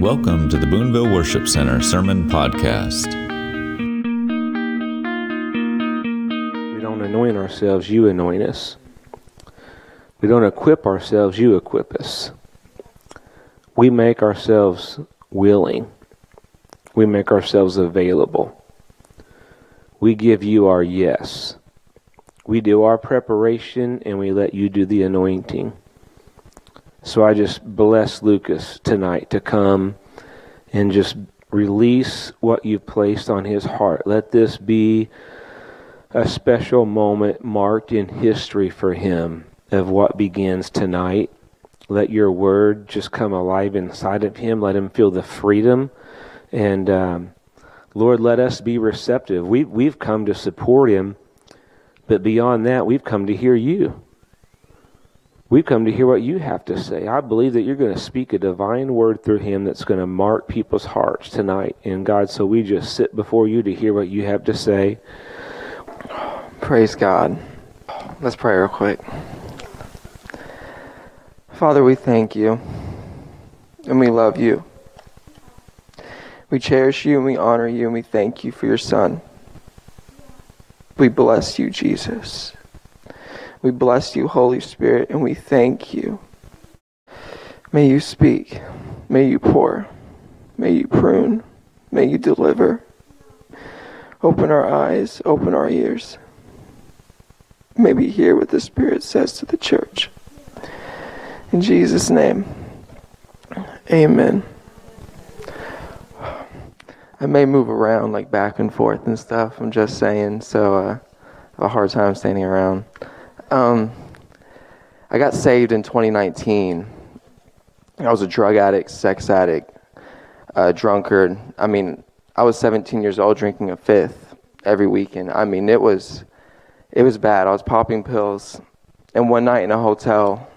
Welcome to the Boonville Worship Center Sermon Podcast. We don't anoint ourselves, you anoint us. We don't equip ourselves, you equip us. We make ourselves willing. We make ourselves available. We give you our yes. We do our preparation and we let you do the anointing. So I just bless Lucas tonight to come and just release what you've placed on his heart. Let this be a special moment marked in history for him of what begins tonight. Let your word just come alive inside of him. Let him feel the freedom. And um, Lord, let us be receptive. We, we've come to support him, but beyond that, we've come to hear you. We've come to hear what you have to say. I believe that you're going to speak a divine word through him that's going to mark people's hearts tonight. And God, so we just sit before you to hear what you have to say. Praise God. Let's pray real quick. Father, we thank you and we love you. We cherish you and we honor you and we thank you for your Son. We bless you, Jesus. We bless you, Holy Spirit, and we thank you. May you speak. May you pour. May you prune. May you deliver. Open our eyes, open our ears. May we hear what the Spirit says to the church. In Jesus' name, amen. I may move around like back and forth and stuff. I'm just saying, so uh, I have a hard time standing around. Um, I got saved in 2019. I was a drug addict, sex addict, drunkard. I mean, I was 17 years old drinking a fifth every weekend. I mean, it was it was bad. I was popping pills, and one night in a hotel,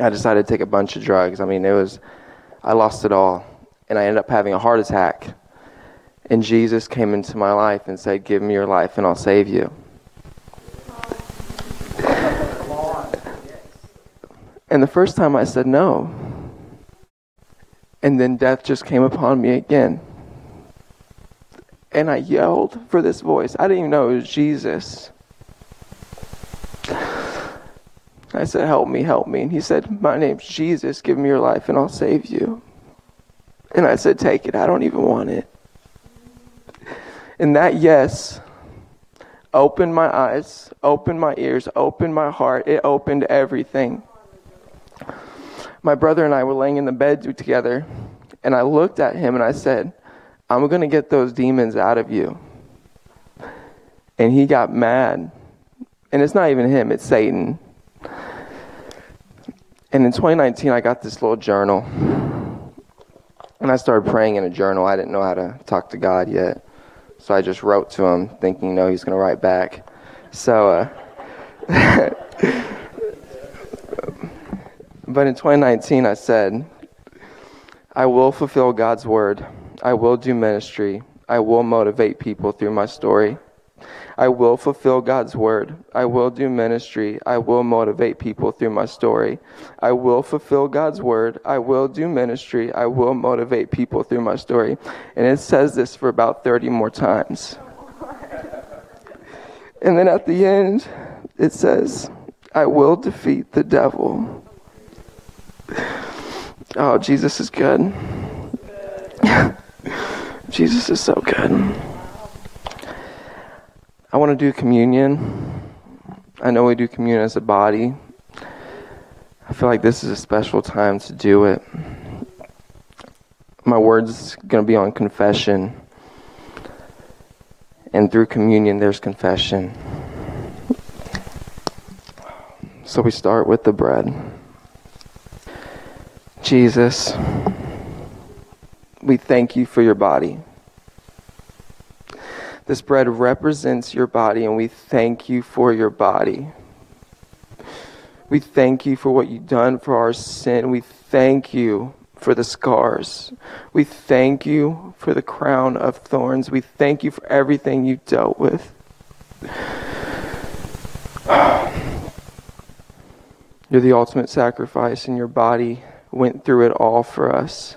I decided to take a bunch of drugs. I mean, it was I lost it all, and I ended up having a heart attack. And Jesus came into my life and said, "Give me your life, and I'll save you." And the first time I said no. And then death just came upon me again. And I yelled for this voice. I didn't even know it was Jesus. I said, Help me, help me. And he said, My name's Jesus. Give me your life and I'll save you. And I said, Take it. I don't even want it. And that yes opened my eyes, opened my ears, opened my heart. It opened everything my brother and I were laying in the bed together, and I looked at him and I said, I'm going to get those demons out of you. And he got mad. And it's not even him, it's Satan. And in 2019, I got this little journal. And I started praying in a journal. I didn't know how to talk to God yet. So I just wrote to him, thinking, know, he's going to write back. So, uh, But in 2019, I said, I will fulfill God's word. I will do ministry. I will motivate people through my story. I will fulfill God's word. I will do ministry. I will motivate people through my story. I will fulfill God's word. I will do ministry. I will motivate people through my story. And it says this for about 30 more times. And then at the end, it says, I will defeat the devil. Oh, Jesus is good. Jesus is so good. I want to do communion. I know we do communion as a body. I feel like this is a special time to do it. My words going to be on confession. And through communion, there's confession. So we start with the bread. Jesus, we thank you for your body. This bread represents your body, and we thank you for your body. We thank you for what you've done for our sin. We thank you for the scars. We thank you for the crown of thorns. We thank you for everything you dealt with. You're the ultimate sacrifice, in your body went through it all for us.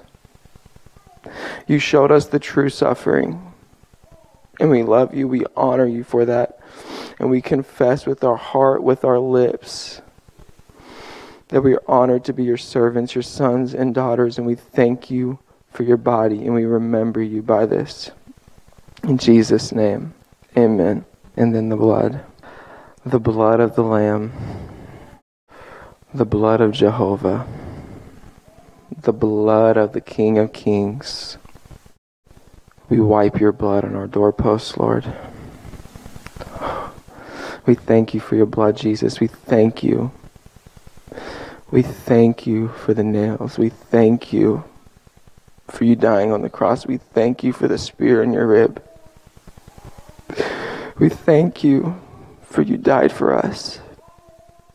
You showed us the true suffering. And we love you. We honor you for that. And we confess with our heart, with our lips, that we are honored to be your servants, your sons and daughters. And we thank you for your body. And we remember you by this. In Jesus' name, amen. And then the blood. The blood of the Lamb. The blood of Jehovah. The blood of the King of Kings we wipe your blood on our doorposts, Lord. We thank you for your blood, Jesus. We thank you. We thank you for the nails. We thank you for you dying on the cross. We thank you for the spear in your rib. We thank you for you died for us.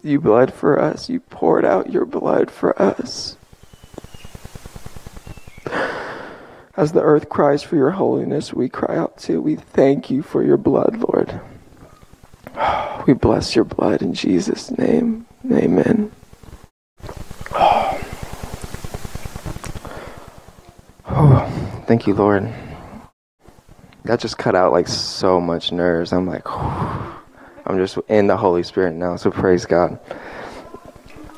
You bled for us. You poured out your blood for us. As the earth cries for your holiness, we cry out too. We thank you for your blood, Lord. We bless your blood in Jesus' name. Amen. Oh, thank you, Lord. That just cut out like so much nerves. I'm like, I'm just in the Holy Spirit now, so praise God.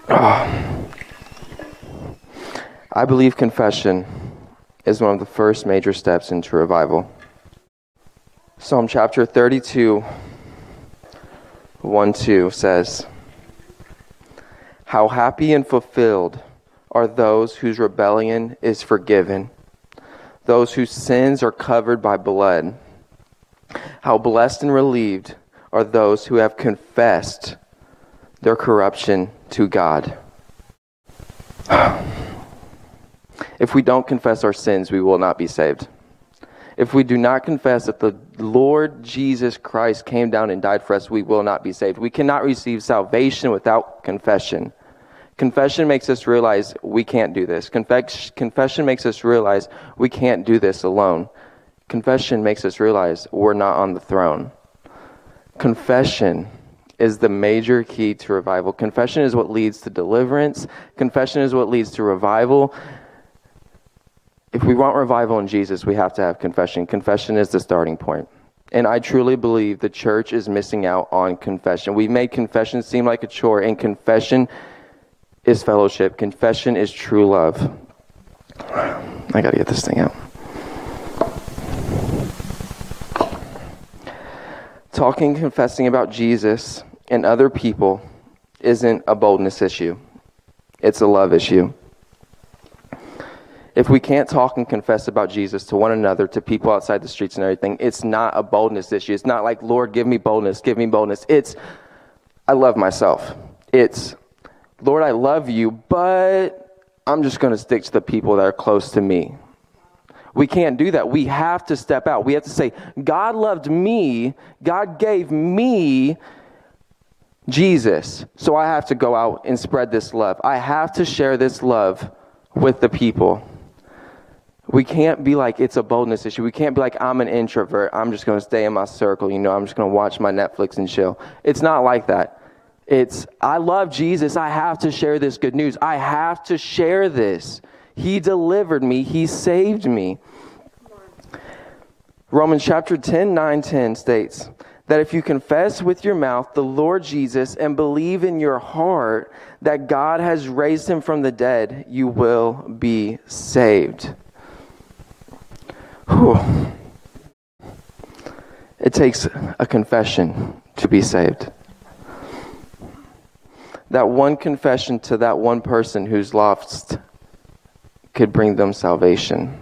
Oh. I believe confession is one of the first major steps into revival. Psalm chapter 32, 1 2 says, How happy and fulfilled are those whose rebellion is forgiven, those whose sins are covered by blood. How blessed and relieved are those who have confessed their corruption to God. If we don't confess our sins, we will not be saved. If we do not confess that the Lord Jesus Christ came down and died for us, we will not be saved. We cannot receive salvation without confession. Confession makes us realize we can't do this. Confess, confession makes us realize we can't do this alone. Confession makes us realize we're not on the throne. Confession is the major key to revival. Confession is what leads to deliverance. Confession is what leads to revival if we want revival in Jesus, we have to have confession. Confession is the starting point. And I truly believe the church is missing out on confession. We've made confession seem like a chore, and confession is fellowship. Confession is true love. I got to get this thing out. Talking, confessing about Jesus and other people isn't a boldness issue, it's a love issue if we can't talk and confess about Jesus to one another, to people outside the streets and everything, it's not a boldness issue. It's not like, Lord, give me boldness, give me boldness. It's, I love myself. It's, Lord, I love you, but I'm just going to stick to the people that are close to me. We can't do that. We have to step out. We have to say, God loved me, God gave me Jesus. So I have to go out and spread this love. I have to share this love with the people. We can't be like it's a boldness issue. We can't be like I'm an introvert. I'm just going to stay in my circle. You know, I'm just going to watch my Netflix and chill. It's not like that. It's I love Jesus. I have to share this good news. I have to share this. He delivered me. He saved me. Romans chapter 10, 9, 10 states that if you confess with your mouth the Lord Jesus and believe in your heart that God has raised him from the dead, you will be saved. Whew. It takes a confession to be saved. That one confession to that one person who's lost could bring them salvation.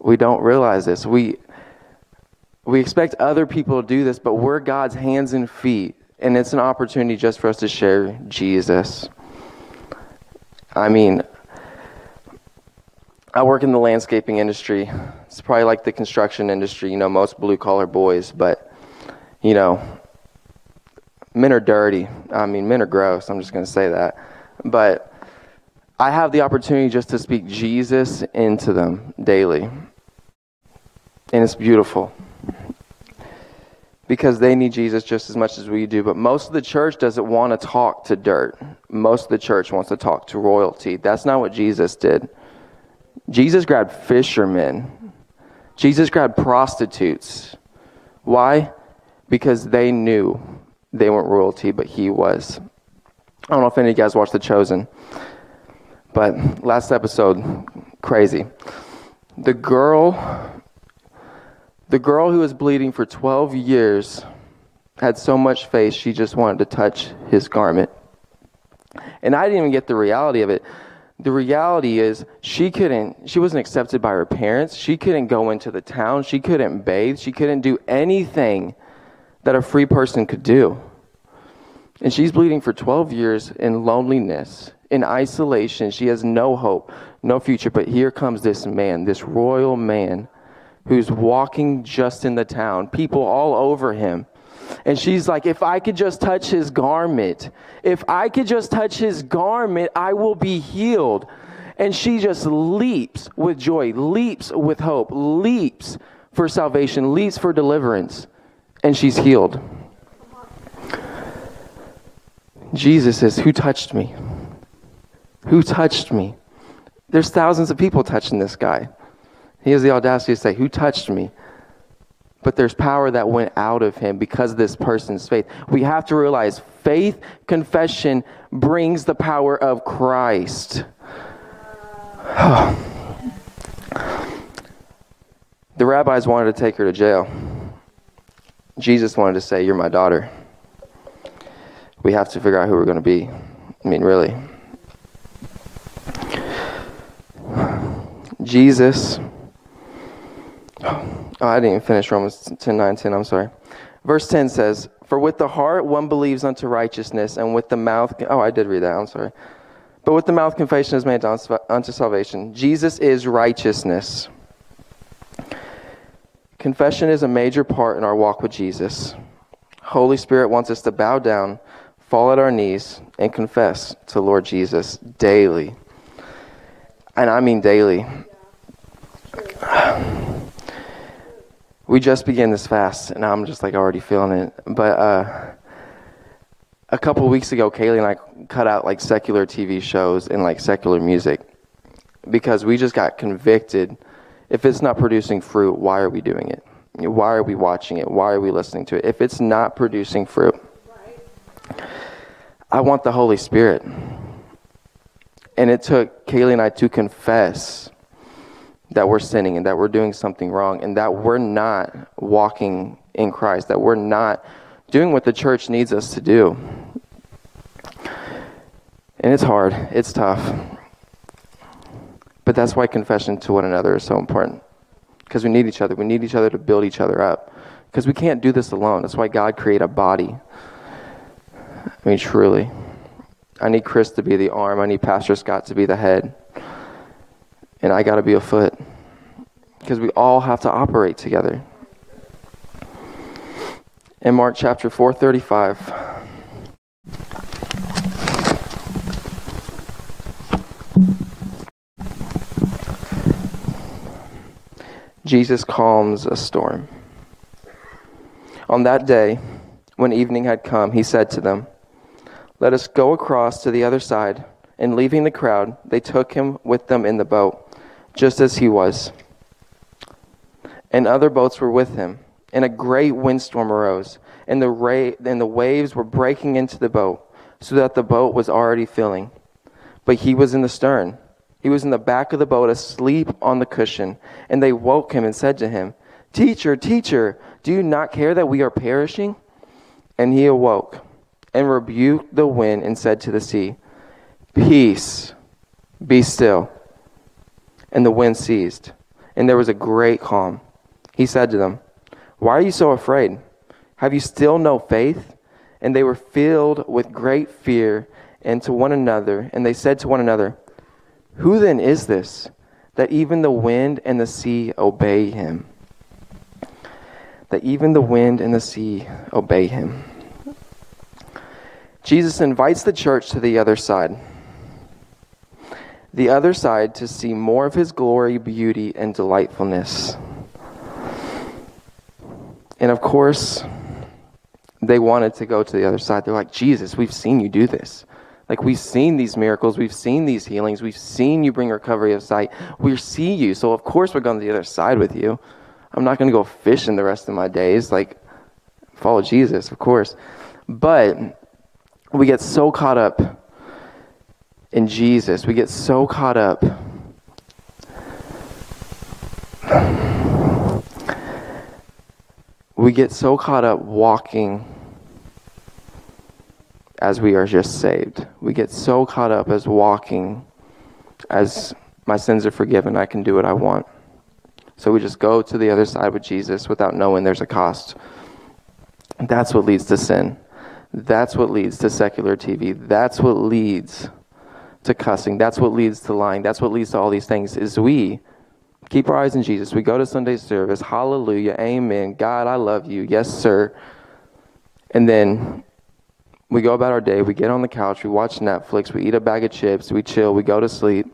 We don't realize this. We we expect other people to do this, but we're God's hands and feet, and it's an opportunity just for us to share Jesus. I mean, I work in the landscaping industry. It's probably like the construction industry, you know, most blue collar boys, but, you know, men are dirty. I mean, men are gross. I'm just going to say that. But I have the opportunity just to speak Jesus into them daily. And it's beautiful because they need Jesus just as much as we do. But most of the church doesn't want to talk to dirt. Most of the church wants to talk to royalty. That's not what Jesus did. Jesus grabbed fishermen. Jesus grabbed prostitutes. Why? Because they knew they weren't royalty, but he was. I don't know if any of you guys watched The Chosen, but last episode, crazy. The girl, the girl who was bleeding for 12 years had so much faith she just wanted to touch his garment. And I didn't even get the reality of it. The reality is she couldn't she wasn't accepted by her parents. She couldn't go into the town. She couldn't bathe. She couldn't do anything that a free person could do. And she's bleeding for 12 years in loneliness, in isolation. She has no hope, no future. But here comes this man, this royal man, who's walking just in the town, people all over him. And she's like, if I could just touch his garment, if I could just touch his garment, I will be healed. And she just leaps with joy, leaps with hope, leaps for salvation, leaps for deliverance, and she's healed. Jesus says, Who touched me? Who touched me? There's thousands of people touching this guy. He has the audacity to say, Who touched me? But there's power that went out of him because of this person's faith. We have to realize faith confession brings the power of Christ. the rabbis wanted to take her to jail. Jesus wanted to say, You're my daughter. We have to figure out who we're going to be. I mean, really. Jesus Oh, I didn't finish Romans 10 9 10. I'm sorry. Verse 10 says, For with the heart one believes unto righteousness, and with the mouth. Oh, I did read that. I'm sorry. But with the mouth confession is made unto salvation. Jesus is righteousness. Confession is a major part in our walk with Jesus. Holy Spirit wants us to bow down, fall at our knees, and confess to Lord Jesus daily. And I mean daily we just began this fast, and I'm just like already feeling it. But uh, a couple weeks ago, Kaylee and I cut out like secular TV shows and like secular music because we just got convicted. If it's not producing fruit, why are we doing it? Why are we watching it? Why are we listening to it? If it's not producing fruit, I want the Holy Spirit. And it took Kaylee and I to confess that we're sinning and that we're doing something wrong and that we're not walking in Christ, that we're not doing what the church needs us to do. And it's hard, it's tough. But that's why confession to one another is so important. Because we need each other. We need each other to build each other up. Because we can't do this alone. That's why God created a body. I mean, truly. I need Chris to be the arm. I need Pastor Scott to be the head and I got to be a foot because we all have to operate together. In Mark chapter 435, Jesus calms a storm. On that day, when evening had come, he said to them, Let us go across to the other side. And leaving the crowd, they took him with them in the boat just as he was. And other boats were with him. And a great windstorm arose, and the, ra- and the waves were breaking into the boat, so that the boat was already filling. But he was in the stern. He was in the back of the boat, asleep on the cushion. And they woke him and said to him, Teacher, teacher, do you not care that we are perishing? And he awoke and rebuked the wind and said to the sea, Peace, be still and the wind ceased, and there was a great calm. He said to them, Why are you so afraid? Have you still no faith? And they were filled with great fear and to one another, and they said to one another, Who then is this, that even the wind and the sea obey him? That even the wind and the sea obey him. Jesus invites the church to the other side the other side to see more of his glory, beauty, and delightfulness. And of course, they wanted to go to the other side. They're like, Jesus, we've seen you do this. Like we've seen these miracles, we've seen these healings, we've seen you bring recovery of sight. We see you, so of course we're going to the other side with you. I'm not going to go fishing the rest of my days. Like follow Jesus, of course. But we get so caught up in Jesus. We get so caught up we get so caught up walking as we are just saved. We get so caught up as walking as my sins are forgiven, I can do what I want. So we just go to the other side with Jesus without knowing there's a cost. That's what leads to sin. That's what leads to secular TV. That's what leads to cussing. That's what leads to lying. That's what leads to all these things is we keep our eyes on Jesus. We go to Sunday service. Hallelujah. Amen. God, I love you. Yes, sir. And then we go about our day. We get on the couch. We watch Netflix. We eat a bag of chips. We chill. We go to sleep.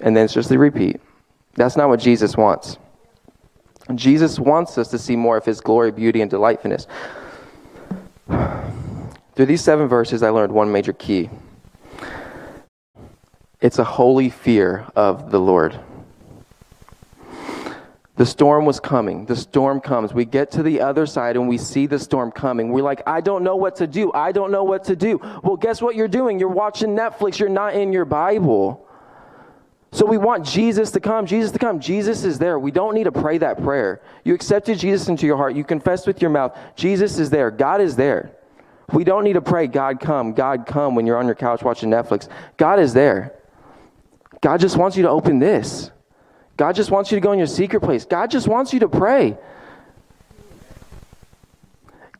And then it's just the repeat. That's not what Jesus wants. Jesus wants us to see more of his glory, beauty, and delightfulness. Through these seven verses, I learned one major key it's a holy fear of the Lord. The storm was coming. The storm comes. We get to the other side and we see the storm coming. We're like, I don't know what to do. I don't know what to do. Well, guess what you're doing? You're watching Netflix. You're not in your Bible. So we want Jesus to come. Jesus to come. Jesus is there. We don't need to pray that prayer. You accepted Jesus into your heart. You confess with your mouth. Jesus is there. God is there. We don't need to pray, God come, God come when you're on your couch watching Netflix. God is there. God just wants you to open this. God just wants you to go in your secret place. God just wants you to pray.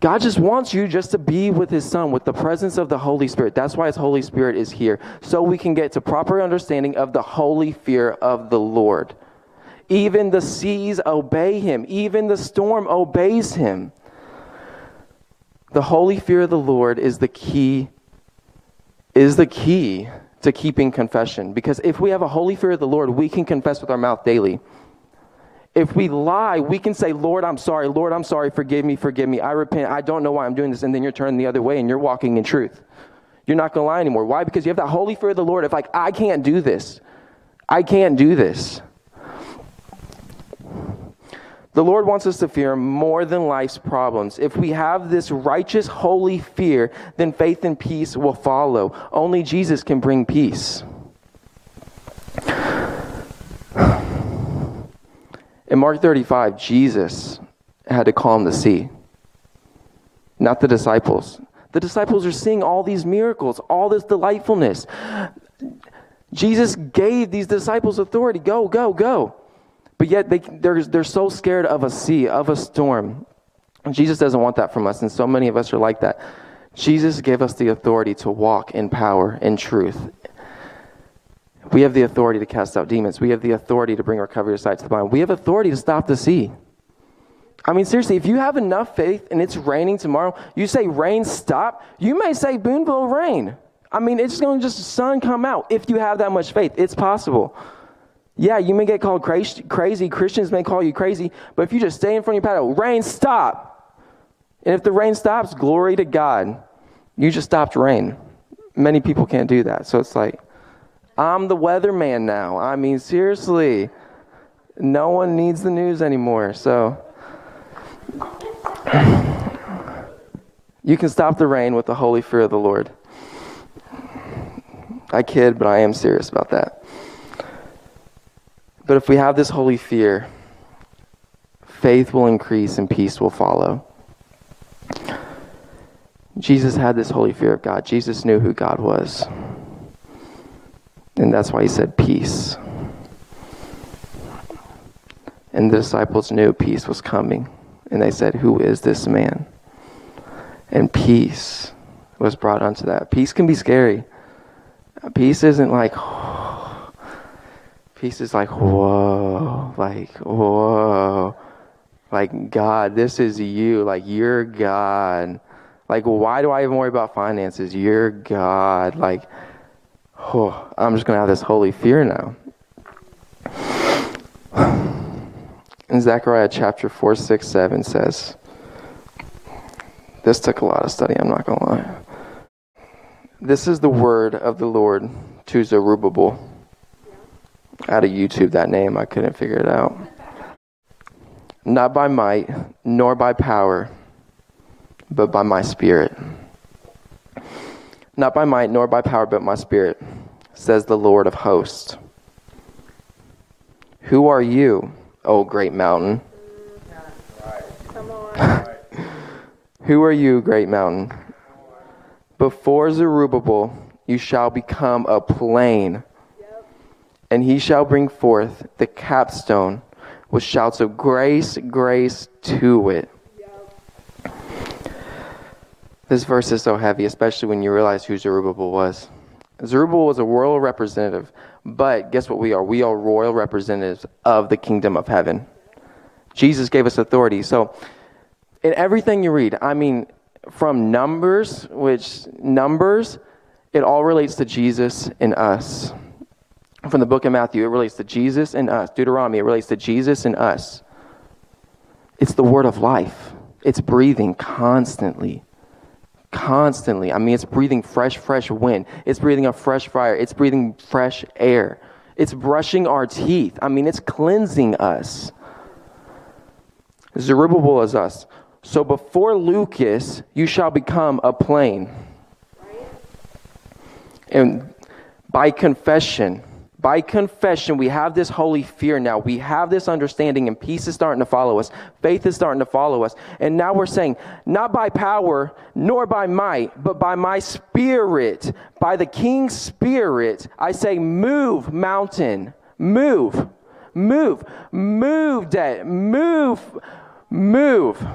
God just wants you just to be with His Son, with the presence of the Holy Spirit. That's why His Holy Spirit is here, so we can get to proper understanding of the holy fear of the Lord. Even the seas obey Him, even the storm obeys Him. The holy fear of the Lord is the key, is the key to keeping confession. Because if we have a holy fear of the Lord, we can confess with our mouth daily. If we lie, we can say, Lord, I'm sorry. Lord, I'm sorry. Forgive me. Forgive me. I repent. I don't know why I'm doing this. And then you're turning the other way and you're walking in truth. You're not going to lie anymore. Why? Because you have that holy fear of the Lord. If, like, I can't do this, I can't do this. The Lord wants us to fear more than life's problems. If we have this righteous, holy fear, then faith and peace will follow. Only Jesus can bring peace. In Mark 35, Jesus had to calm the sea, not the disciples. The disciples are seeing all these miracles, all this delightfulness. Jesus gave these disciples authority go, go, go. But yet they, they're, they're so scared of a sea, of a storm. And Jesus doesn't want that from us, and so many of us are like that. Jesus gave us the authority to walk in power and truth. We have the authority to cast out demons. We have the authority to bring recovery of sight to the blind. We have authority to stop the sea. I mean, seriously, if you have enough faith and it's raining tomorrow, you say, rain, stop. You may say, Boonville, rain. I mean, it's going to just sun come out if you have that much faith. It's possible. Yeah, you may get called crazy. Christians may call you crazy. But if you just stay in front of your patio, rain, stop. And if the rain stops, glory to God. You just stopped rain. Many people can't do that. So it's like, I'm the weatherman now. I mean, seriously. No one needs the news anymore. So you can stop the rain with the holy fear of the Lord. I kid, but I am serious about that. But if we have this holy fear, faith will increase and peace will follow. Jesus had this holy fear of God. Jesus knew who God was. And that's why he said peace. And the disciples knew peace was coming. And they said, Who is this man? And peace was brought unto that. Peace can be scary. Peace isn't like, Peace is like, whoa, like, whoa. Like, God, this is you. Like, you're God. Like, why do I even worry about finances? You're God. Like, oh, I'm just going to have this holy fear now. In Zechariah chapter 4, 6, 7 says, this took a lot of study, I'm not going to lie. This is the word of the Lord to Zerubbabel. Out of YouTube, that name, I couldn't figure it out. Not by might, nor by power, but by my spirit. Not by might, nor by power, but my spirit, says the Lord of hosts. Who are you, O great mountain? Who are you, great mountain? Before Zerubbabel, you shall become a plain, and he shall bring forth the capstone with shouts of grace, grace to it. This verse is so heavy, especially when you realize who Zerubbabel was. Zerubbabel was a royal representative, but guess what we are? We are royal representatives of the kingdom of heaven. Jesus gave us authority. So, in everything you read, I mean, from Numbers, which Numbers, it all relates to Jesus and us. From the book of Matthew, it relates to Jesus and us. Deuteronomy, it relates to Jesus and us. It's the word of life, it's breathing constantly. Constantly. I mean, it's breathing fresh, fresh wind. It's breathing a fresh fire. It's breathing fresh air. It's brushing our teeth. I mean, it's cleansing us. Zerubbabel is us. So before Lucas, you shall become a plain. And by confession, by confession, we have this holy fear now. We have this understanding, and peace is starting to follow us. Faith is starting to follow us. And now we're saying, not by power, nor by might, but by my spirit, by the king's spirit, I say, move, mountain, move, move, move, dead, move, move.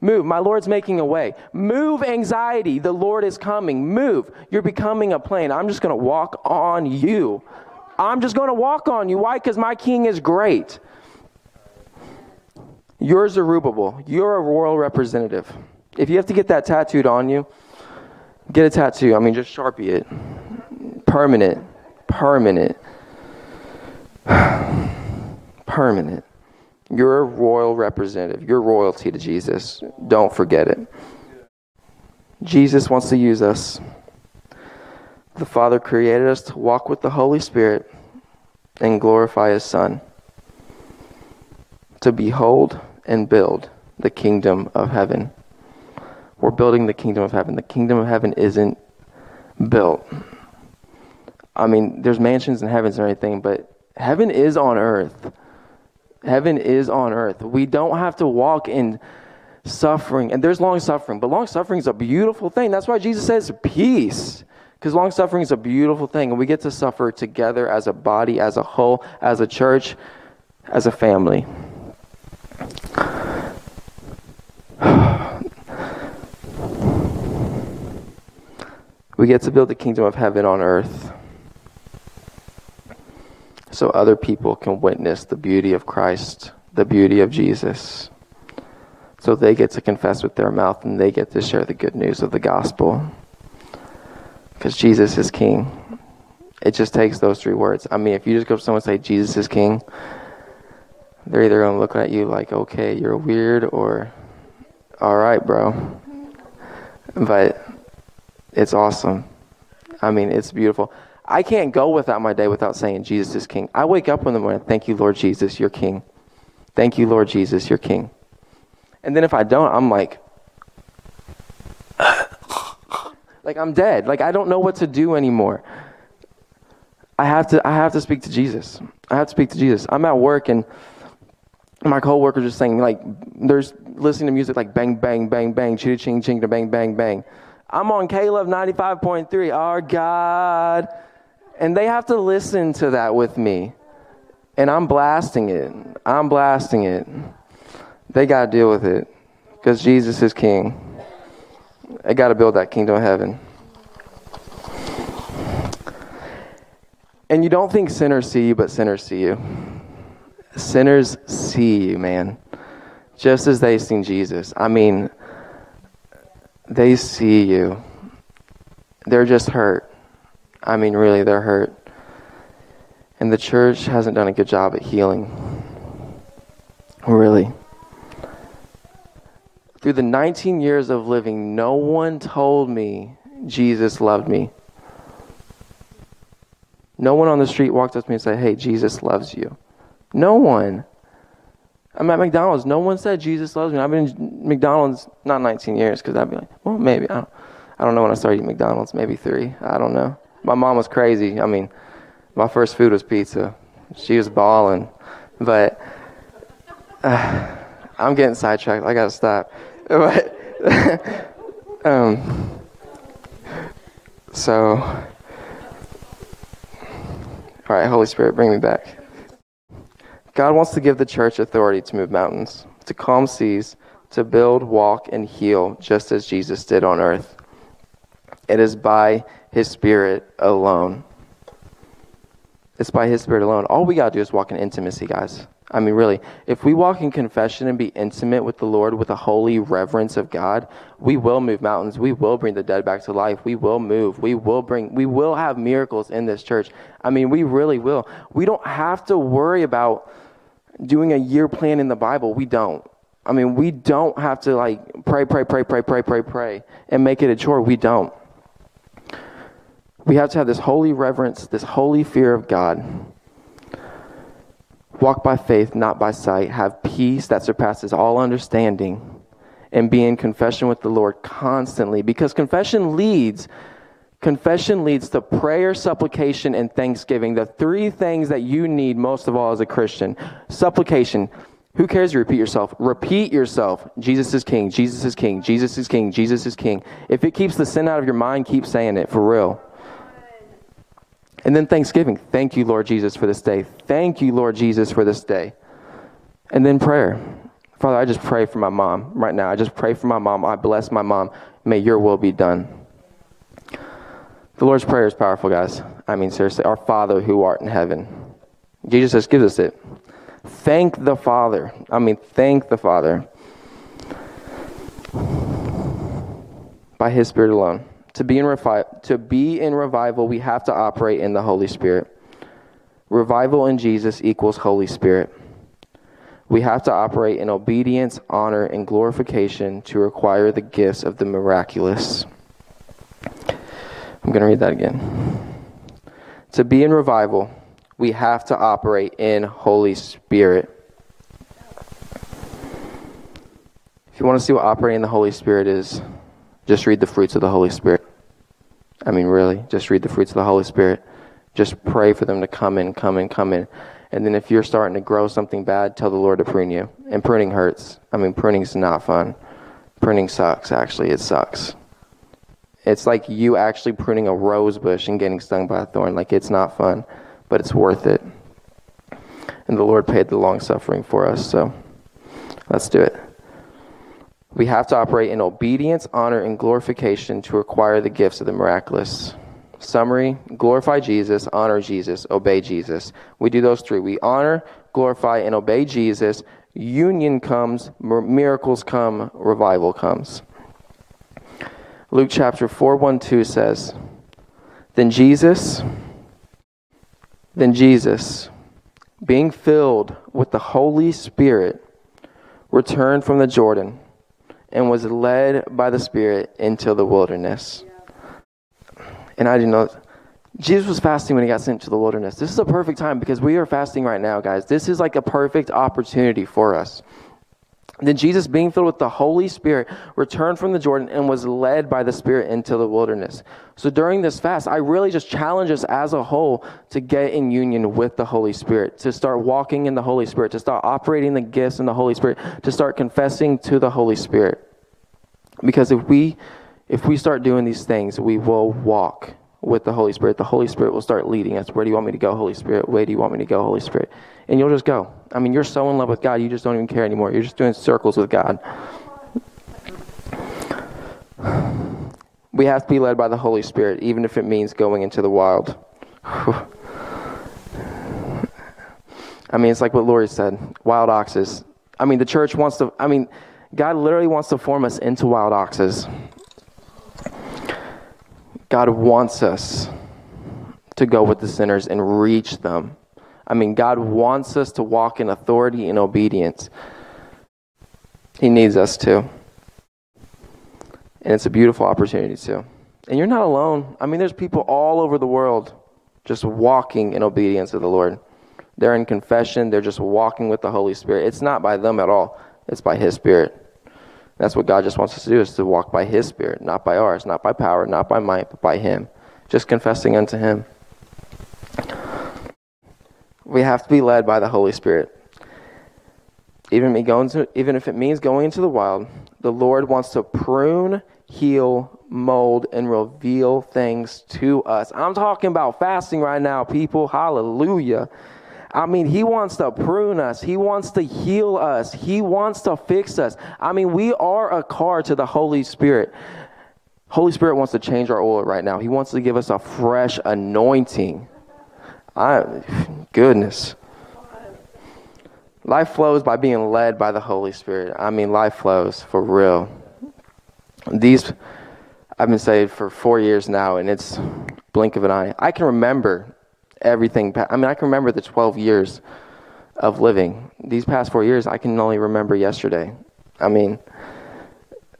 Move. My Lord's making a way. Move anxiety. The Lord is coming. Move. You're becoming a plain. I'm just going to walk on you. I'm just going to walk on you. Why? Because my king is great. You're Zerubbabel. You're a royal representative. If you have to get that tattooed on you, get a tattoo. I mean, just sharpie it. Permanent. Permanent. Permanent. You're a royal representative. You're royalty to Jesus. Don't forget it. Jesus wants to use us. The Father created us to walk with the Holy Spirit and glorify His Son, to behold and build the kingdom of heaven. We're building the kingdom of heaven. The kingdom of heaven isn't built. I mean, there's mansions in heavens and everything, but heaven is on earth. Heaven is on earth. We don't have to walk in suffering. And there's long suffering, but long suffering is a beautiful thing. That's why Jesus says peace. Because long suffering is a beautiful thing, and we get to suffer together as a body, as a whole, as a church, as a family. We get to build the kingdom of heaven on earth so other people can witness the beauty of Christ, the beauty of Jesus. So they get to confess with their mouth and they get to share the good news of the gospel. Because Jesus is king. It just takes those three words. I mean, if you just go to someone and say, Jesus is king, they're either going to look at you like, okay, you're weird, or, all right, bro. But it's awesome. I mean, it's beautiful. I can't go without my day without saying Jesus is King. I wake up in the morning, thank you, Lord Jesus, you're King. Thank you, Lord Jesus, you're King. And then if I don't, I'm like, like I'm dead. Like I don't know what to do anymore. I have to. I have to speak to Jesus. I have to speak to Jesus. I'm at work and my coworkers are saying like, there's listening to music like bang bang bang bang, ching ching ching to bang bang bang. I'm on K-LOVE 95.3. Our God and they have to listen to that with me. And I'm blasting it. I'm blasting it. They got to deal with it because Jesus is king. They got to build that kingdom of heaven. And you don't think sinners see you, but sinners see you. Sinners see you, man. Just as they seen Jesus. I mean, they see you. They're just hurt. I mean, really, they're hurt. And the church hasn't done a good job at healing. Really. Through the 19 years of living, no one told me Jesus loved me. No one on the street walked up to me and said, Hey, Jesus loves you. No one. I'm at McDonald's. No one said Jesus loves me. I've been in McDonald's not 19 years because I'd be like, well, maybe. I don't, I don't know when I started eating McDonald's. Maybe three. I don't know. My mom was crazy. I mean, my first food was pizza. She was balling. But uh, I'm getting sidetracked. I got to stop. But, um, so, all right, Holy Spirit, bring me back. God wants to give the church authority to move mountains, to calm seas, to build, walk, and heal, just as Jesus did on earth. It is by His Spirit alone. It's by His Spirit alone. All we got to do is walk in intimacy, guys. I mean, really, if we walk in confession and be intimate with the Lord with a holy reverence of God, we will move mountains. We will bring the dead back to life. We will move. We will bring, we will have miracles in this church. I mean, we really will. We don't have to worry about doing a year plan in the Bible. We don't. I mean, we don't have to like pray, pray, pray, pray, pray, pray, pray, and make it a chore. We don't. We have to have this holy reverence, this holy fear of God. Walk by faith, not by sight. Have peace that surpasses all understanding. And be in confession with the Lord constantly. Because confession leads Confession leads to prayer, supplication, and thanksgiving. The three things that you need most of all as a Christian. Supplication. Who cares you repeat yourself? Repeat yourself. Jesus is king. Jesus is king. Jesus is king. Jesus is king. If it keeps the sin out of your mind, keep saying it for real. And then thanksgiving. Thank you, Lord Jesus, for this day. Thank you, Lord Jesus, for this day. And then prayer. Father, I just pray for my mom right now. I just pray for my mom. I bless my mom. May your will be done. The Lord's Prayer is powerful, guys. I mean, seriously. Our Father who art in heaven. Jesus just gives us it. Thank the Father. I mean, thank the Father. By His Spirit alone. To be in, refi- to be in revival, we have to operate in the Holy Spirit. Revival in Jesus equals Holy Spirit. We have to operate in obedience, honor, and glorification to require the gifts of the miraculous. I'm going to read that again. To be in revival, we have to operate in Holy Spirit. If you want to see what operating in the Holy Spirit is, just read the fruits of the Holy Spirit. I mean, really, just read the fruits of the Holy Spirit. Just pray for them to come in, come in, come in. And then if you're starting to grow something bad, tell the Lord to prune you. And pruning hurts. I mean, pruning's not fun. Pruning sucks, actually. It sucks. It's like you actually pruning a rose bush and getting stung by a thorn. Like it's not fun, but it's worth it. And the Lord paid the long suffering for us, so let's do it. We have to operate in obedience, honor, and glorification to acquire the gifts of the miraculous. Summary glorify Jesus, honor Jesus, obey Jesus. We do those three. We honor, glorify, and obey Jesus. Union comes, miracles come, revival comes. Luke chapter 4 1 2 says, Then Jesus, then Jesus, being filled with the Holy Spirit, returned from the Jordan and was led by the Spirit into the wilderness. And I do not. know. Jesus was fasting when he got sent to the wilderness. This is a perfect time because we are fasting right now, guys. This is like a perfect opportunity for us. Then Jesus, being filled with the Holy Spirit, returned from the Jordan and was led by the Spirit into the wilderness. So during this fast, I really just challenge us as a whole to get in union with the Holy Spirit, to start walking in the Holy Spirit, to start operating the gifts in the Holy Spirit, to start confessing to the Holy Spirit. Because if we if we start doing these things, we will walk with the Holy Spirit. The Holy Spirit will start leading us. Where do you want me to go, Holy Spirit? Where do you want me to go, Holy Spirit? And you'll just go. I mean, you're so in love with God, you just don't even care anymore. You're just doing circles with God. We have to be led by the Holy Spirit, even if it means going into the wild. I mean, it's like what Lori said wild oxes. I mean, the church wants to, I mean, God literally wants to form us into wild oxes. God wants us to go with the sinners and reach them. I mean, God wants us to walk in authority and obedience. He needs us to. And it's a beautiful opportunity, too. And you're not alone. I mean, there's people all over the world just walking in obedience to the Lord. They're in confession, they're just walking with the Holy Spirit. It's not by them at all, it's by His Spirit. That's what God just wants us to do is to walk by His Spirit, not by ours, not by power, not by might, but by Him. Just confessing unto Him. We have to be led by the Holy Spirit. Even, even if it means going into the wild, the Lord wants to prune, heal, mold, and reveal things to us. I'm talking about fasting right now, people. Hallelujah. I mean, he wants to prune us. He wants to heal us. He wants to fix us. I mean, we are a car to the Holy Spirit. Holy Spirit wants to change our oil right now. He wants to give us a fresh anointing. I goodness. Life flows by being led by the Holy Spirit. I mean, life flows for real. These, I've been saved for four years now, and it's blink of an eye. I can remember everything. I mean, I can remember the 12 years of living. These past four years, I can only remember yesterday. I mean,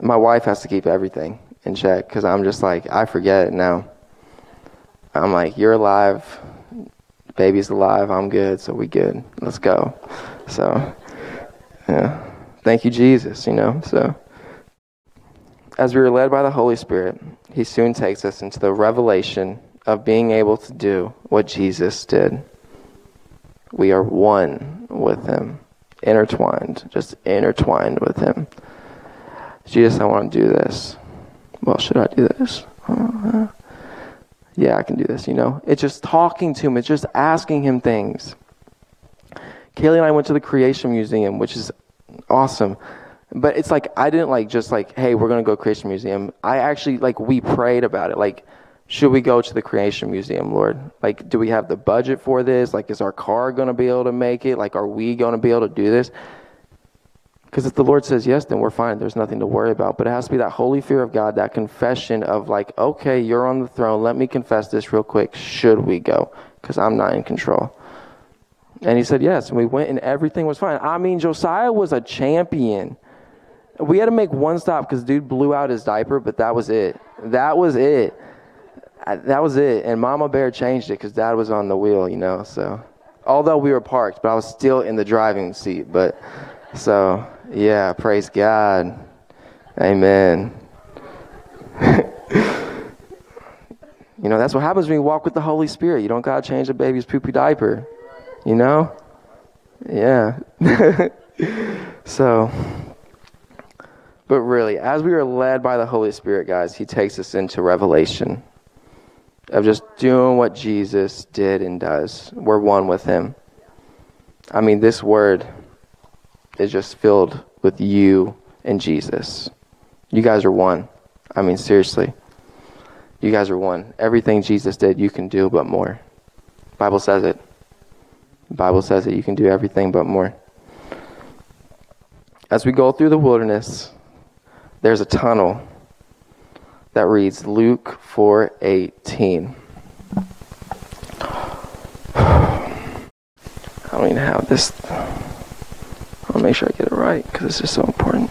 my wife has to keep everything in check because I'm just like, I forget it now. I'm like, you're alive, baby's alive, I'm good, so we good. Let's go. So, yeah. Thank you, Jesus, you know. So, as we are led by the Holy Spirit, He soon takes us into the revelation of being able to do what Jesus did. We are one with Him, intertwined, just intertwined with Him. Jesus, I want to do this. Well, should I do this? Yeah, I can do this, you know? It's just talking to Him, it's just asking Him things. Kaylee and I went to the Creation Museum, which is awesome. But it's like I didn't like just like, hey, we're gonna go Creation Museum. I actually like we prayed about it. Like, should we go to the Creation Museum, Lord? Like, do we have the budget for this? Like, is our car gonna be able to make it? Like, are we gonna be able to do this? Because if the Lord says yes, then we're fine. There's nothing to worry about. But it has to be that holy fear of God, that confession of like, okay, you're on the throne. Let me confess this real quick. Should we go? Because I'm not in control. And he said, Yes. And we went, and everything was fine. I mean, Josiah was a champion. We had to make one stop because dude blew out his diaper, but that was it. That was it. That was it. And Mama Bear changed it because dad was on the wheel, you know. So, although we were parked, but I was still in the driving seat. But, so, yeah, praise God. Amen. you know, that's what happens when you walk with the Holy Spirit. You don't got to change a baby's poopy diaper. You know? Yeah. so, but really, as we are led by the Holy Spirit, guys, He takes us into revelation of just doing what Jesus did and does. We're one with Him. I mean, this word is just filled with you and Jesus. You guys are one. I mean, seriously. You guys are one. Everything Jesus did, you can do, but more. Bible says it. Bible says that you can do everything but more. As we go through the wilderness, there's a tunnel that reads Luke 4:18. I don't even have this. I'll make sure I get it right because this is so important.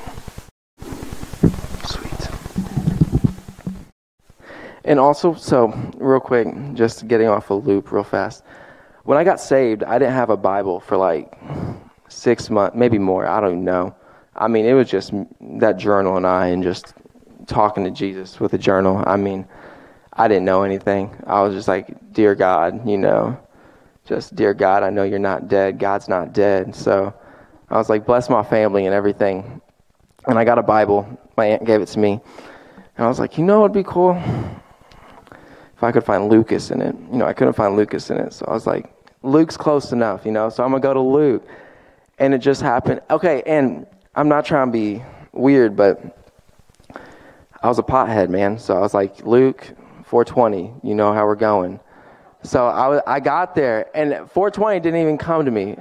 Sweet. And also, so real quick, just getting off a loop real fast when I got saved, I didn't have a Bible for like six months, maybe more. I don't know. I mean, it was just that journal and I, and just talking to Jesus with a journal. I mean, I didn't know anything. I was just like, Dear God, you know, just, Dear God, I know you're not dead. God's not dead. So I was like, Bless my family and everything. And I got a Bible. My aunt gave it to me. And I was like, You know would be cool? If I could find Lucas in it. You know, I couldn't find Lucas in it. So I was like, Luke's close enough, you know, so I'm going to go to Luke. And it just happened. Okay, and I'm not trying to be weird, but I was a pothead, man. So I was like, Luke, 420, you know how we're going. So I, I got there, and 420 didn't even come to me.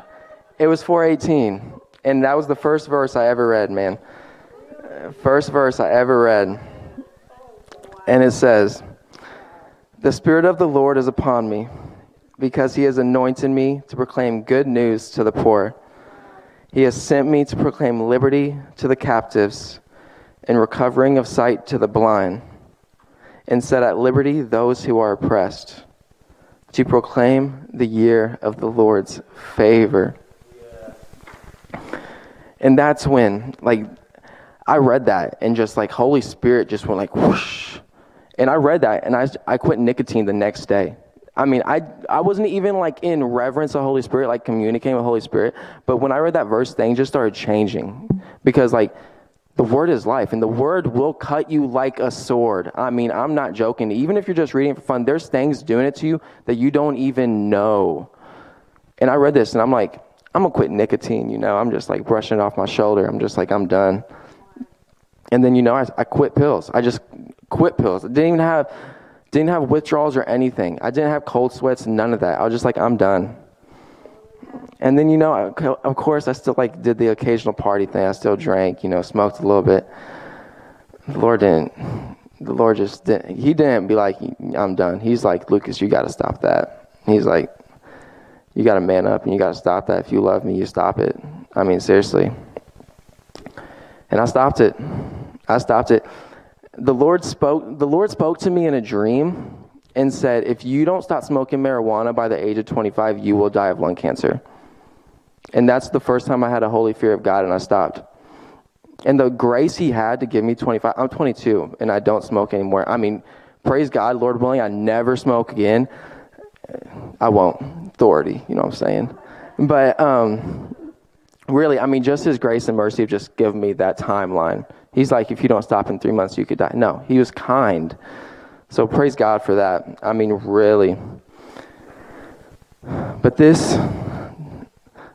It was 418. And that was the first verse I ever read, man. First verse I ever read. And it says, The Spirit of the Lord is upon me because he has anointed me to proclaim good news to the poor. He has sent me to proclaim liberty to the captives and recovering of sight to the blind, and set at liberty those who are oppressed, to proclaim the year of the Lord's favor. And that's when, like, I read that and just like Holy Spirit just went like whoosh. And I read that and I, I quit nicotine the next day. I mean, I, I wasn't even like in reverence of Holy Spirit, like communicating with Holy Spirit. But when I read that verse, things just started changing because like the word is life and the word will cut you like a sword. I mean, I'm not joking. Even if you're just reading for fun, there's things doing it to you that you don't even know. And I read this and I'm like, I'm gonna quit nicotine, you know. I'm just like brushing it off my shoulder. I'm just like, I'm done. And then, you know, I, I quit pills. I just quit pills. I didn't even have, didn't have withdrawals or anything. I didn't have cold sweats, none of that. I was just like, I'm done. And then, you know, of course, I still like did the occasional party thing. I still drank, you know, smoked a little bit. The Lord didn't. The Lord just didn't. He didn't be like, I'm done. He's like, Lucas, you got to stop that. He's like, you got to man up and you got to stop that. If you love me, you stop it. I mean, seriously. And I stopped it. I stopped it. The Lord spoke. The Lord spoke to me in a dream and said, "If you don't stop smoking marijuana by the age of 25, you will die of lung cancer." And that's the first time I had a holy fear of God, and I stopped. And the grace He had to give me 25. I'm 22, and I don't smoke anymore. I mean, praise God, Lord willing, I never smoke again. I won't. Authority, you know what I'm saying? But um, really, I mean, just His grace and mercy have just given me that timeline. He's like, if you don't stop in three months, you could die. No, He was kind. So praise God for that. I mean, really. But this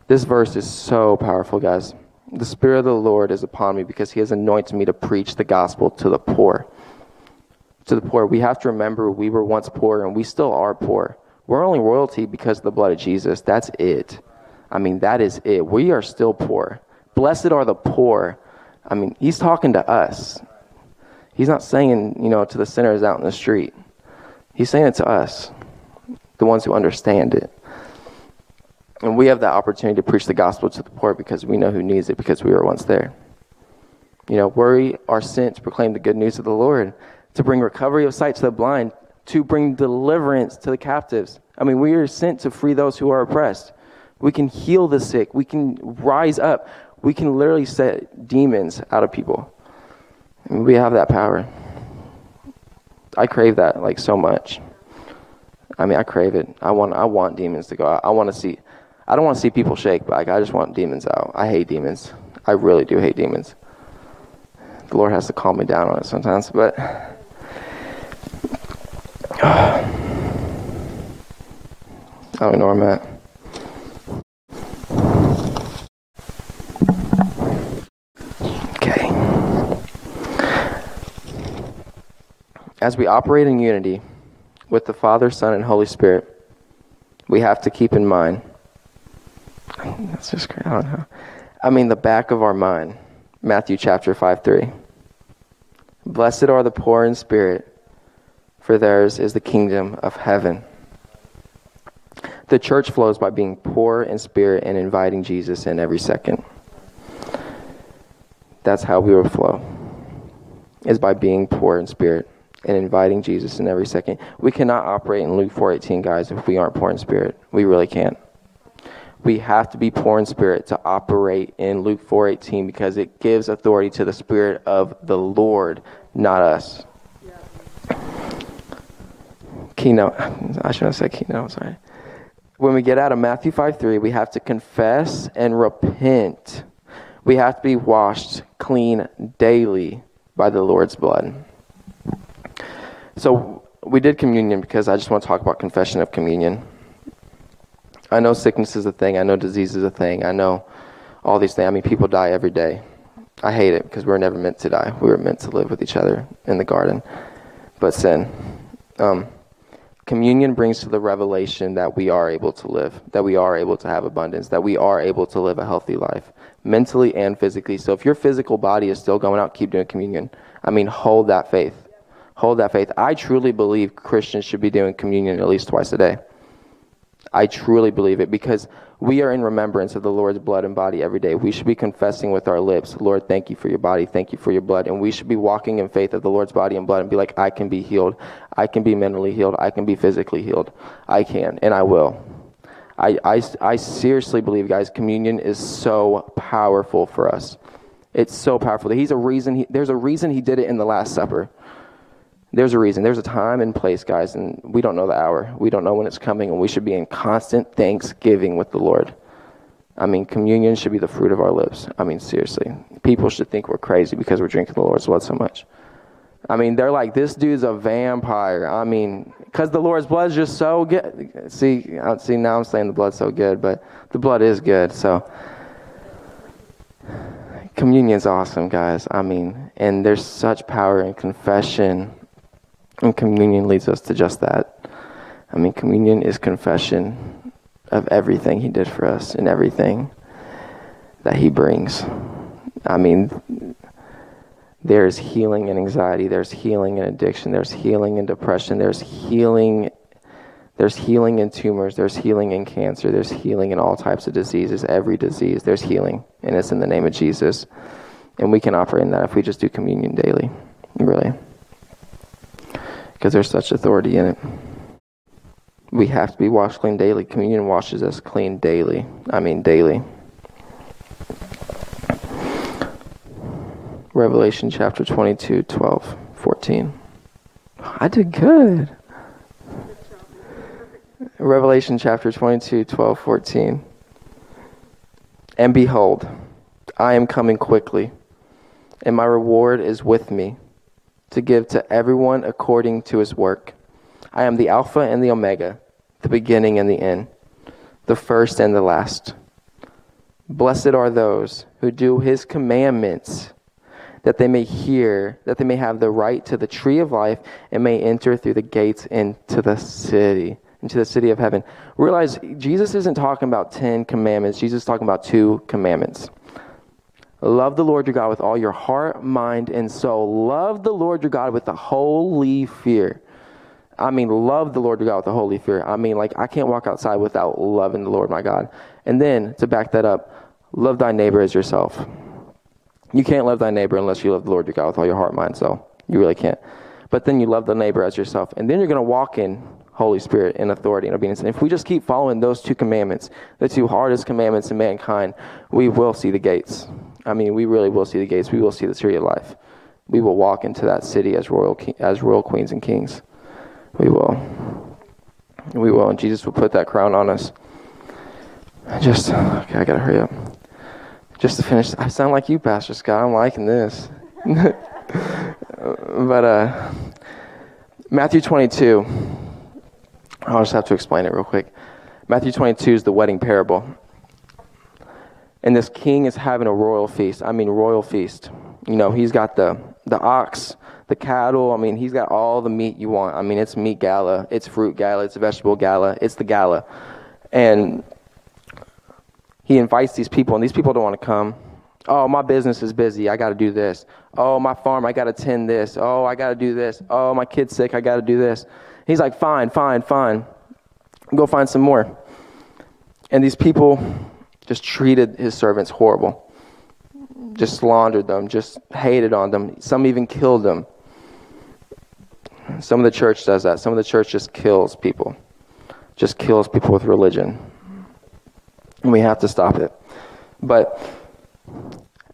this verse is so powerful, guys. The Spirit of the Lord is upon me because He has anointed me to preach the gospel to the poor. To the poor. We have to remember we were once poor and we still are poor. We're only royalty because of the blood of Jesus. That's it. I mean, that is it. We are still poor. Blessed are the poor. I mean, He's talking to us. He's not saying, you know, to the sinners out in the street. He's saying it to us, the ones who understand it. And we have that opportunity to preach the gospel to the poor because we know who needs it because we were once there. You know, worry are sent to proclaim the good news of the Lord, to bring recovery of sight to the blind, to bring deliverance to the captives. I mean, we are sent to free those who are oppressed. We can heal the sick. We can rise up. We can literally set demons out of people. We have that power. I crave that like so much. I mean, I crave it. I want I want demons to go. I want to see I don't want to see people shake back. I just want demons out. I hate demons. I really do hate demons. The Lord has to calm me down on it sometimes, but I don't know where I'm at. As we operate in unity with the Father, Son, and Holy Spirit, we have to keep in mind that's just I don't know. I mean, the back of our mind. Matthew chapter 5 3. Blessed are the poor in spirit, for theirs is the kingdom of heaven. The church flows by being poor in spirit and inviting Jesus in every second. That's how we will flow, is by being poor in spirit and inviting Jesus in every second. We cannot operate in Luke 4.18, guys, if we aren't poor in spirit. We really can't we have to be poor in spirit to operate in Luke 4:18 because it gives authority to the spirit of the Lord, not us. Yeah. Keynote. I shouldn't have said keynote, sorry. When we get out of Matthew 5:3, we have to confess and repent. We have to be washed clean daily by the Lord's blood. So we did communion because I just want to talk about confession of communion. I know sickness is a thing. I know disease is a thing. I know all these things. I mean, people die every day. I hate it because we're never meant to die. We were meant to live with each other in the garden. But sin. Um, communion brings to the revelation that we are able to live, that we are able to have abundance, that we are able to live a healthy life, mentally and physically. So if your physical body is still going out, keep doing communion. I mean, hold that faith. Hold that faith. I truly believe Christians should be doing communion at least twice a day. I truly believe it because we are in remembrance of the Lord's blood and body every day. We should be confessing with our lips, Lord, thank you for your body, thank you for your blood. And we should be walking in faith of the Lord's body and blood and be like, I can be healed. I can be mentally healed. I can be physically healed. I can, and I will. I, I, I seriously believe, guys, communion is so powerful for us. It's so powerful. He's a reason. He, there's a reason he did it in the Last Supper. There's a reason. There's a time and place, guys, and we don't know the hour. We don't know when it's coming, and we should be in constant thanksgiving with the Lord. I mean, communion should be the fruit of our lips. I mean, seriously. People should think we're crazy because we're drinking the Lord's blood so much. I mean, they're like, this dude's a vampire. I mean, because the Lord's blood is just so good. See, see, now I'm saying the blood's so good, but the blood is good. So, communion's awesome, guys. I mean, and there's such power in confession, and communion leads us to just that. I mean, communion is confession of everything He did for us and everything that He brings. I mean, there's healing in anxiety, there's healing in addiction, there's healing in depression, there's healing there's healing in tumors, there's healing in cancer, there's healing in all types of diseases, every disease, there's healing, and it's in the name of Jesus. And we can operate in that if we just do communion daily, really. Because there's such authority in it. We have to be washed clean daily. Communion washes us clean daily. I mean, daily. Revelation chapter 22, 12, 14. I did good. Revelation chapter 22, 12, 14. And behold, I am coming quickly, and my reward is with me to give to everyone according to his work. I am the Alpha and the Omega, the beginning and the end, the first and the last. Blessed are those who do his commandments that they may hear, that they may have the right to the tree of life, and may enter through the gates into the city, into the city of heaven. Realize Jesus isn't talking about 10 commandments, Jesus is talking about two commandments. Love the Lord your God with all your heart, mind, and soul. Love the Lord your God with the holy fear. I mean, love the Lord your God with the holy fear. I mean, like, I can't walk outside without loving the Lord my God. And then, to back that up, love thy neighbor as yourself. You can't love thy neighbor unless you love the Lord your God with all your heart, mind, soul. You really can't. But then you love the neighbor as yourself. And then you're going to walk in Holy Spirit in authority and obedience. And if we just keep following those two commandments, the two hardest commandments in mankind, we will see the gates. I mean, we really will see the gates. We will see the city of life. We will walk into that city as royal, as royal queens and kings. We will. We will. And Jesus will put that crown on us. Just, okay, I got to hurry up just to finish, I sound like you, Pastor Scott. I'm liking this. but uh, Matthew 22, I'll just have to explain it real quick. Matthew 22 is the wedding parable. And this king is having a royal feast. I mean, royal feast. You know, he's got the, the ox, the cattle. I mean, he's got all the meat you want. I mean, it's meat gala, it's fruit gala, it's vegetable gala, it's the gala. And he invites these people, and these people don't want to come. Oh, my business is busy. I got to do this. Oh, my farm, I got to tend this. Oh, I got to do this. Oh, my kid's sick. I got to do this. He's like, fine, fine, fine. Go find some more. And these people just treated his servants horrible, just slandered them, just hated on them. Some even killed them. Some of the church does that. Some of the church just kills people, just kills people with religion. And we have to stop it. But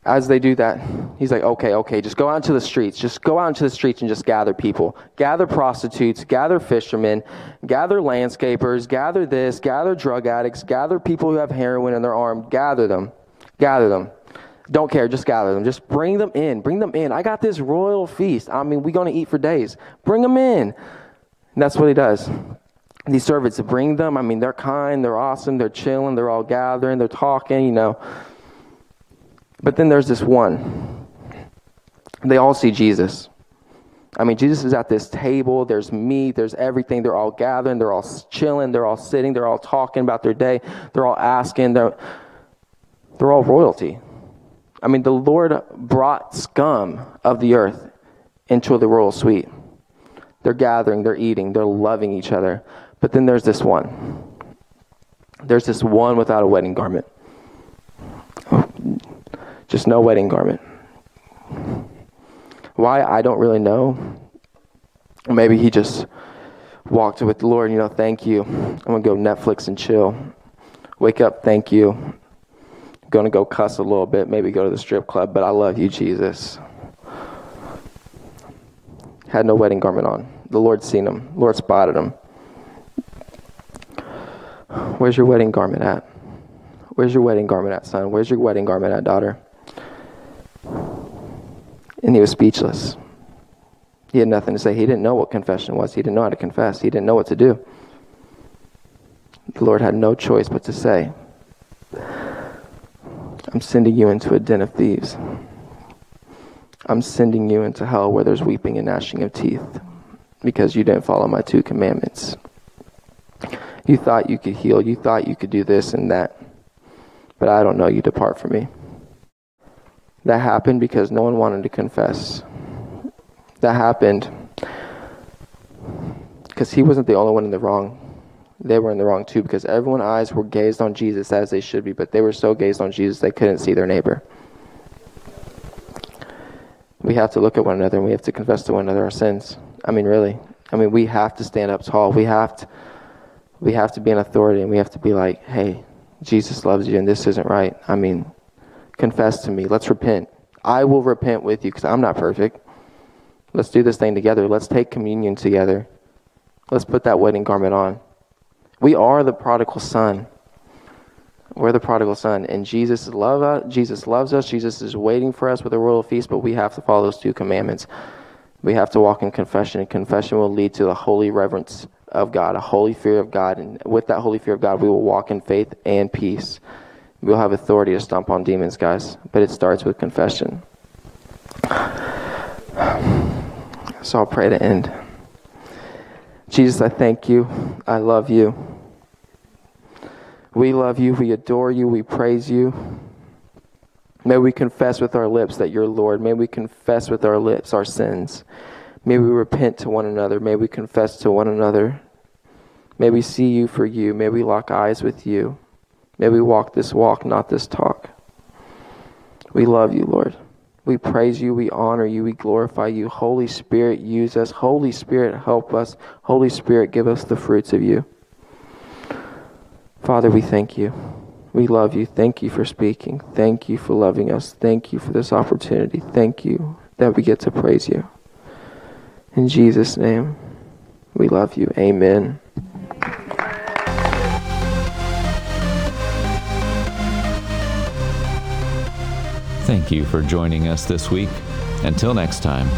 as they do that, he's like, okay, okay, just go out into the streets. Just go out into the streets and just gather people. Gather prostitutes, gather fishermen, gather landscapers, gather this, gather drug addicts, gather people who have heroin in their arm. Gather them. Gather them. Don't care, just gather them. Just bring them in. Bring them in. I got this royal feast. I mean, we're going to eat for days. Bring them in. And that's what he does these servants bring them. I mean, they're kind, they're awesome, they're chilling, they're all gathering, they're talking, you know. But then there's this one. They all see Jesus. I mean, Jesus is at this table. There's meat. There's everything. They're all gathering. They're all chilling. They're all sitting. They're all talking about their day. They're all asking. They're, they're all royalty. I mean, the Lord brought scum of the earth into the royal suite. They're gathering. They're eating. They're loving each other. But then there's this one. There's this one without a wedding garment. Just no wedding garment. Why, I don't really know. Maybe he just walked with the Lord, you know, thank you. I'm going to go Netflix and chill. Wake up, thank you. Going to go cuss a little bit, maybe go to the strip club, but I love you, Jesus. Had no wedding garment on. The Lord seen him. the Lord spotted him. Where's your wedding garment at? Where's your wedding garment at, son? Where's your wedding garment at, daughter? And he was speechless. He had nothing to say. He didn't know what confession was. He didn't know how to confess. He didn't know what to do. The Lord had no choice but to say, I'm sending you into a den of thieves. I'm sending you into hell where there's weeping and gnashing of teeth because you didn't follow my two commandments. You thought you could heal. You thought you could do this and that. But I don't know you. Depart from me. That happened because no one wanted to confess. That happened because he wasn't the only one in the wrong. They were in the wrong too because everyone's eyes were gazed on Jesus as they should be, but they were so gazed on Jesus they couldn't see their neighbor. We have to look at one another and we have to confess to one another our sins. I mean, really. I mean, we have to stand up tall. We have to, we have to be an authority and we have to be like, hey, Jesus loves you and this isn't right. I mean, confess to me. Let's repent. I will repent with you because I'm not perfect. Let's do this thing together. Let's take communion together. Let's put that wedding garment on. We are the prodigal son. We're the prodigal son, and Jesus love us. Jesus loves us. Jesus is waiting for us with a royal feast, but we have to follow those two commandments. We have to walk in confession, and confession will lead to the holy reverence of God, a holy fear of God, and with that holy fear of God, we will walk in faith and peace. We'll have authority to stomp on demons, guys, but it starts with confession. So I'll pray to end. Jesus, I thank you. I love you. We love you. We adore you. We praise you. May we confess with our lips that you're Lord. May we confess with our lips our sins. May we repent to one another. May we confess to one another. May we see you for you. May we lock eyes with you. May we walk this walk, not this talk. We love you, Lord. We praise you, we honor you, we glorify you. Holy Spirit, use us. Holy Spirit, help us. Holy Spirit, give us the fruits of you. Father, we thank you. We love you. Thank you for speaking. Thank you for loving us. Thank you for this opportunity. Thank you that we get to praise you. In Jesus' name, we love you. Amen. Thank you for joining us this week. Until next time.